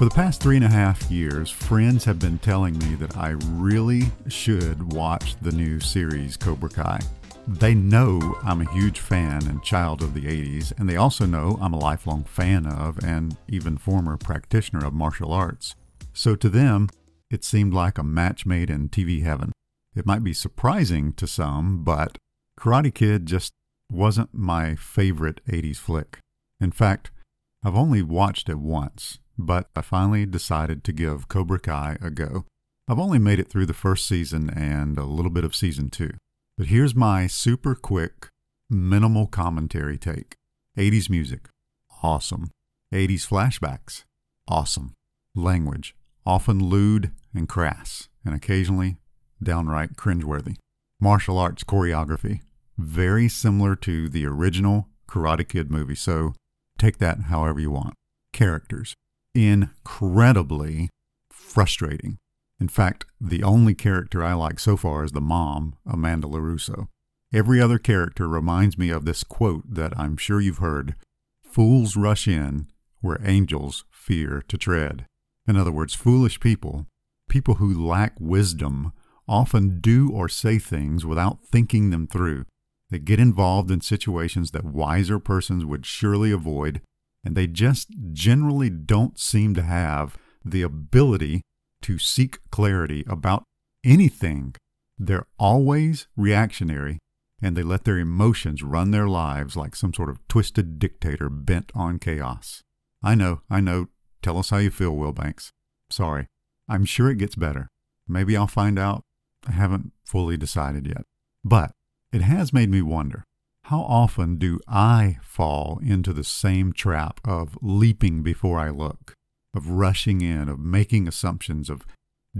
For the past three and a half years, friends have been telling me that I really should watch the new series Cobra Kai. They know I'm a huge fan and child of the 80s, and they also know I'm a lifelong fan of and even former practitioner of martial arts. So to them, it seemed like a match made in TV heaven. It might be surprising to some, but Karate Kid just wasn't my favorite 80s flick. In fact, I've only watched it once, but I finally decided to give Cobra Kai a go. I've only made it through the first season and a little bit of season two. But here's my super quick, minimal commentary take 80s music, awesome. 80s flashbacks, awesome. Language, often lewd and crass, and occasionally downright cringeworthy. Martial arts choreography, very similar to the original Karate Kid movie, so take that however you want. Characters, incredibly frustrating. In fact, the only character I like so far is the mom, Amanda LaRusso. Every other character reminds me of this quote that I'm sure you've heard Fools rush in where angels fear to tread. In other words, foolish people, people who lack wisdom, often do or say things without thinking them through. They get involved in situations that wiser persons would surely avoid and they just generally don't seem to have the ability to seek clarity about anything. They're always reactionary and they let their emotions run their lives like some sort of twisted dictator bent on chaos. I know, I know. Tell us how you feel, Wilbanks. Sorry. I'm sure it gets better. Maybe I'll find out. I haven't fully decided yet. But it has made me wonder how often do I fall into the same trap of leaping before I look, of rushing in, of making assumptions, of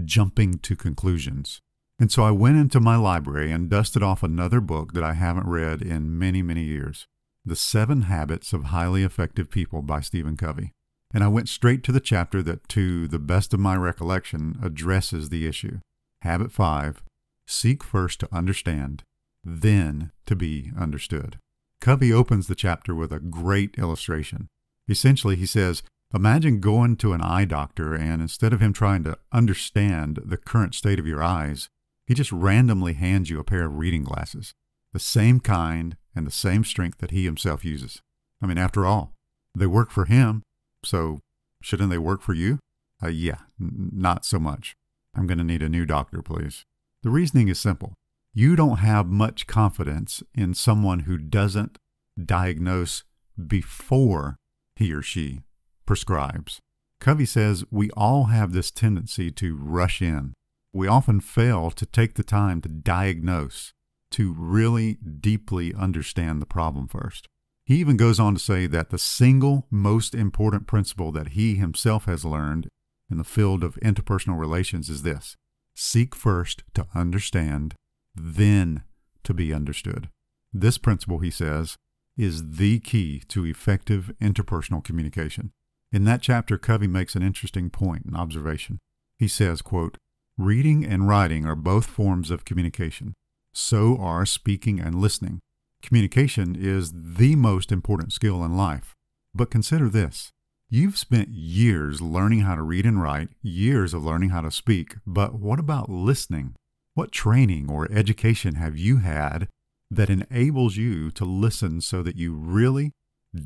jumping to conclusions? And so I went into my library and dusted off another book that I haven't read in many, many years The Seven Habits of Highly Effective People by Stephen Covey. And I went straight to the chapter that, to the best of my recollection, addresses the issue. Habit 5 Seek first to understand then to be understood. Covey opens the chapter with a great illustration. Essentially, he says, Imagine going to an eye doctor, and instead of him trying to understand the current state of your eyes, he just randomly hands you a pair of reading glasses, the same kind and the same strength that he himself uses. I mean, after all, they work for him, so shouldn't they work for you? Uh, yeah, n- not so much. I'm going to need a new doctor, please. The reasoning is simple you don't have much confidence in someone who doesn't diagnose before he or she prescribes. Covey says we all have this tendency to rush in. We often fail to take the time to diagnose, to really deeply understand the problem first. He even goes on to say that the single most important principle that he himself has learned in the field of interpersonal relations is this seek first to understand then to be understood. This principle, he says, is the key to effective interpersonal communication. In that chapter, Covey makes an interesting point and observation. He says, quote, Reading and writing are both forms of communication. So are speaking and listening. Communication is the most important skill in life. But consider this. You've spent years learning how to read and write, years of learning how to speak, but what about listening? What training or education have you had that enables you to listen so that you really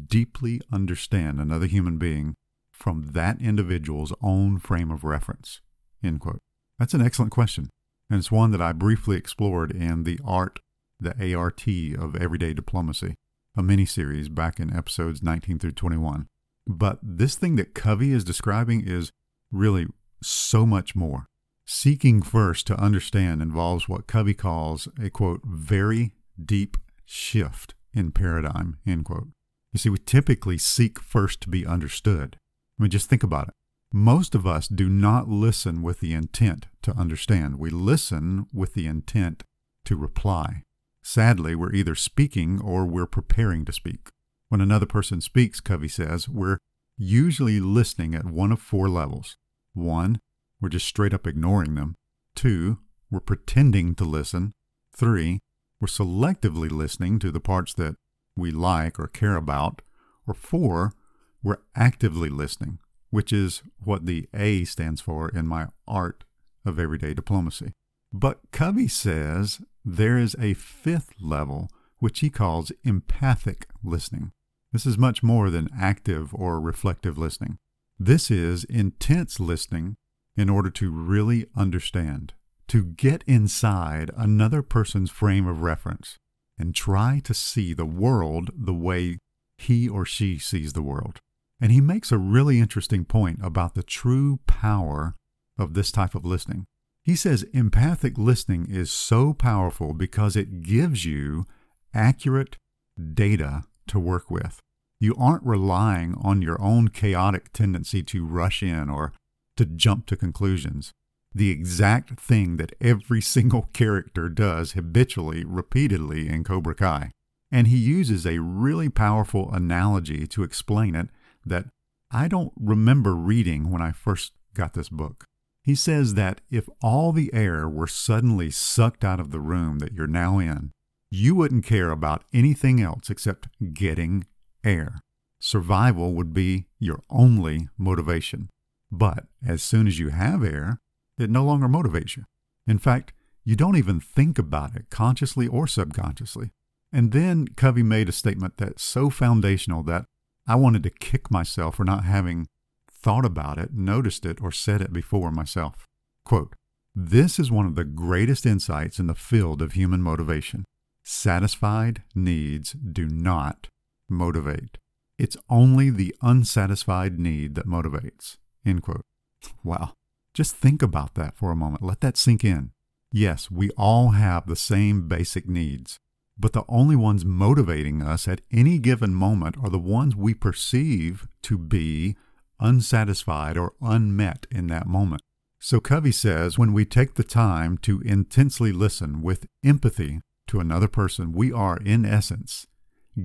deeply understand another human being from that individual's own frame of reference? End quote. That's an excellent question, and it's one that I briefly explored in The Art, the ART of Everyday Diplomacy, a mini series back in episodes 19 through 21. But this thing that Covey is describing is really so much more. Seeking first to understand involves what Covey calls a quote, very deep shift in paradigm, end quote. You see, we typically seek first to be understood. I mean, just think about it. Most of us do not listen with the intent to understand. We listen with the intent to reply. Sadly, we're either speaking or we're preparing to speak. When another person speaks, Covey says, we're usually listening at one of four levels. One, we're just straight up ignoring them. Two, we're pretending to listen. Three, we're selectively listening to the parts that we like or care about. Or four, we're actively listening, which is what the A stands for in my art of everyday diplomacy. But Covey says there is a fifth level, which he calls empathic listening. This is much more than active or reflective listening. This is intense listening in order to really understand, to get inside another person's frame of reference and try to see the world the way he or she sees the world. And he makes a really interesting point about the true power of this type of listening. He says empathic listening is so powerful because it gives you accurate data to work with. You aren't relying on your own chaotic tendency to rush in or to jump to conclusions. The exact thing that every single character does habitually, repeatedly in Cobra Kai. And he uses a really powerful analogy to explain it that I don't remember reading when I first got this book. He says that if all the air were suddenly sucked out of the room that you're now in, you wouldn't care about anything else except getting air. Survival would be your only motivation. But as soon as you have air, it no longer motivates you. In fact, you don't even think about it consciously or subconsciously. And then Covey made a statement that's so foundational that I wanted to kick myself for not having thought about it, noticed it, or said it before myself. Quote, this is one of the greatest insights in the field of human motivation. Satisfied needs do not motivate. It's only the unsatisfied need that motivates. End quote. Wow. Just think about that for a moment. Let that sink in. Yes, we all have the same basic needs, but the only ones motivating us at any given moment are the ones we perceive to be unsatisfied or unmet in that moment. So Covey says when we take the time to intensely listen with empathy to another person, we are, in essence,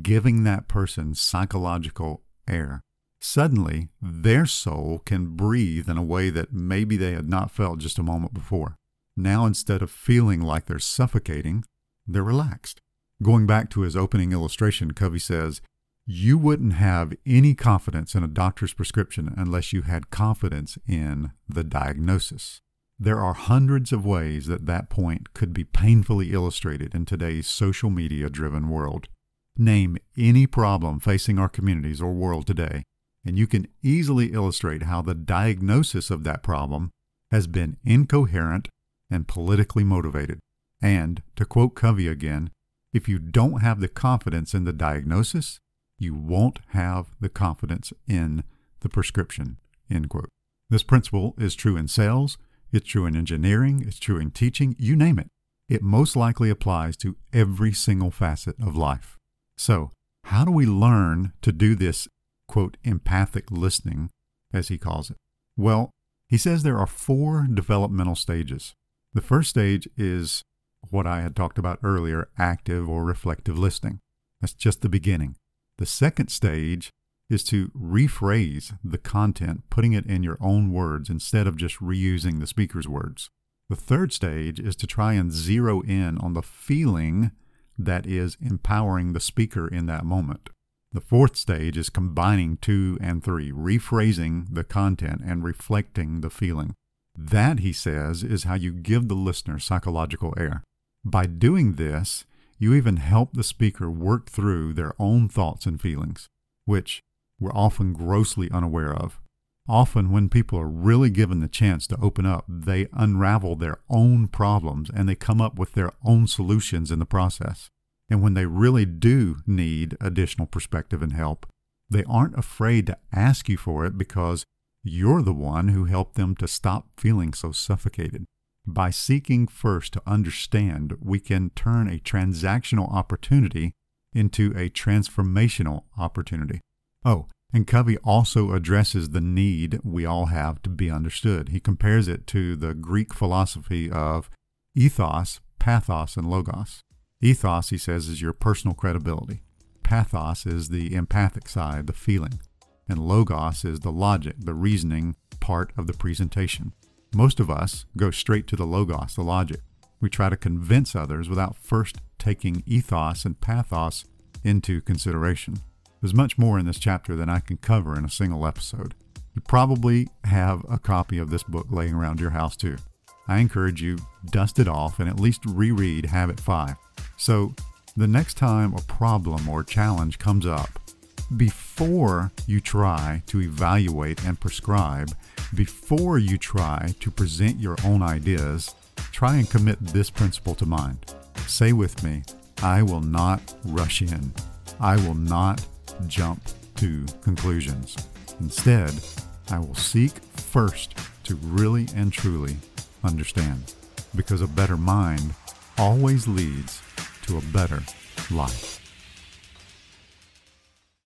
giving that person psychological air. Suddenly, their soul can breathe in a way that maybe they had not felt just a moment before. Now, instead of feeling like they're suffocating, they're relaxed. Going back to his opening illustration, Covey says, you wouldn't have any confidence in a doctor's prescription unless you had confidence in the diagnosis. There are hundreds of ways that that point could be painfully illustrated in today's social media driven world. Name any problem facing our communities or world today, and you can easily illustrate how the diagnosis of that problem has been incoherent and politically motivated. And, to quote Covey again, if you don't have the confidence in the diagnosis, you won't have the confidence in the prescription. End quote. This principle is true in sales, it's true in engineering, it's true in teaching, you name it. It most likely applies to every single facet of life. So, how do we learn to do this, quote, empathic listening, as he calls it? Well, he says there are four developmental stages. The first stage is what I had talked about earlier active or reflective listening. That's just the beginning. The second stage is to rephrase the content, putting it in your own words instead of just reusing the speaker's words. The third stage is to try and zero in on the feeling that is empowering the speaker in that moment. The fourth stage is combining two and three, rephrasing the content and reflecting the feeling. That, he says, is how you give the listener psychological air. By doing this, you even help the speaker work through their own thoughts and feelings, which we're often grossly unaware of. Often, when people are really given the chance to open up, they unravel their own problems and they come up with their own solutions in the process. And when they really do need additional perspective and help, they aren't afraid to ask you for it because you're the one who helped them to stop feeling so suffocated. By seeking first to understand, we can turn a transactional opportunity into a transformational opportunity. Oh, and Covey also addresses the need we all have to be understood. He compares it to the Greek philosophy of ethos, pathos, and logos. Ethos, he says, is your personal credibility. Pathos is the empathic side, the feeling. And logos is the logic, the reasoning part of the presentation. Most of us go straight to the logos, the logic. We try to convince others without first taking ethos and pathos into consideration. There's much more in this chapter than I can cover in a single episode. You probably have a copy of this book laying around your house too. I encourage you dust it off and at least reread Habit 5. So the next time a problem or challenge comes up, before you try to evaluate and prescribe, before you try to present your own ideas, try and commit this principle to mind. Say with me, I will not rush in. I will not jump to conclusions. Instead, I will seek first to really and truly understand. Because a better mind always leads to a better life.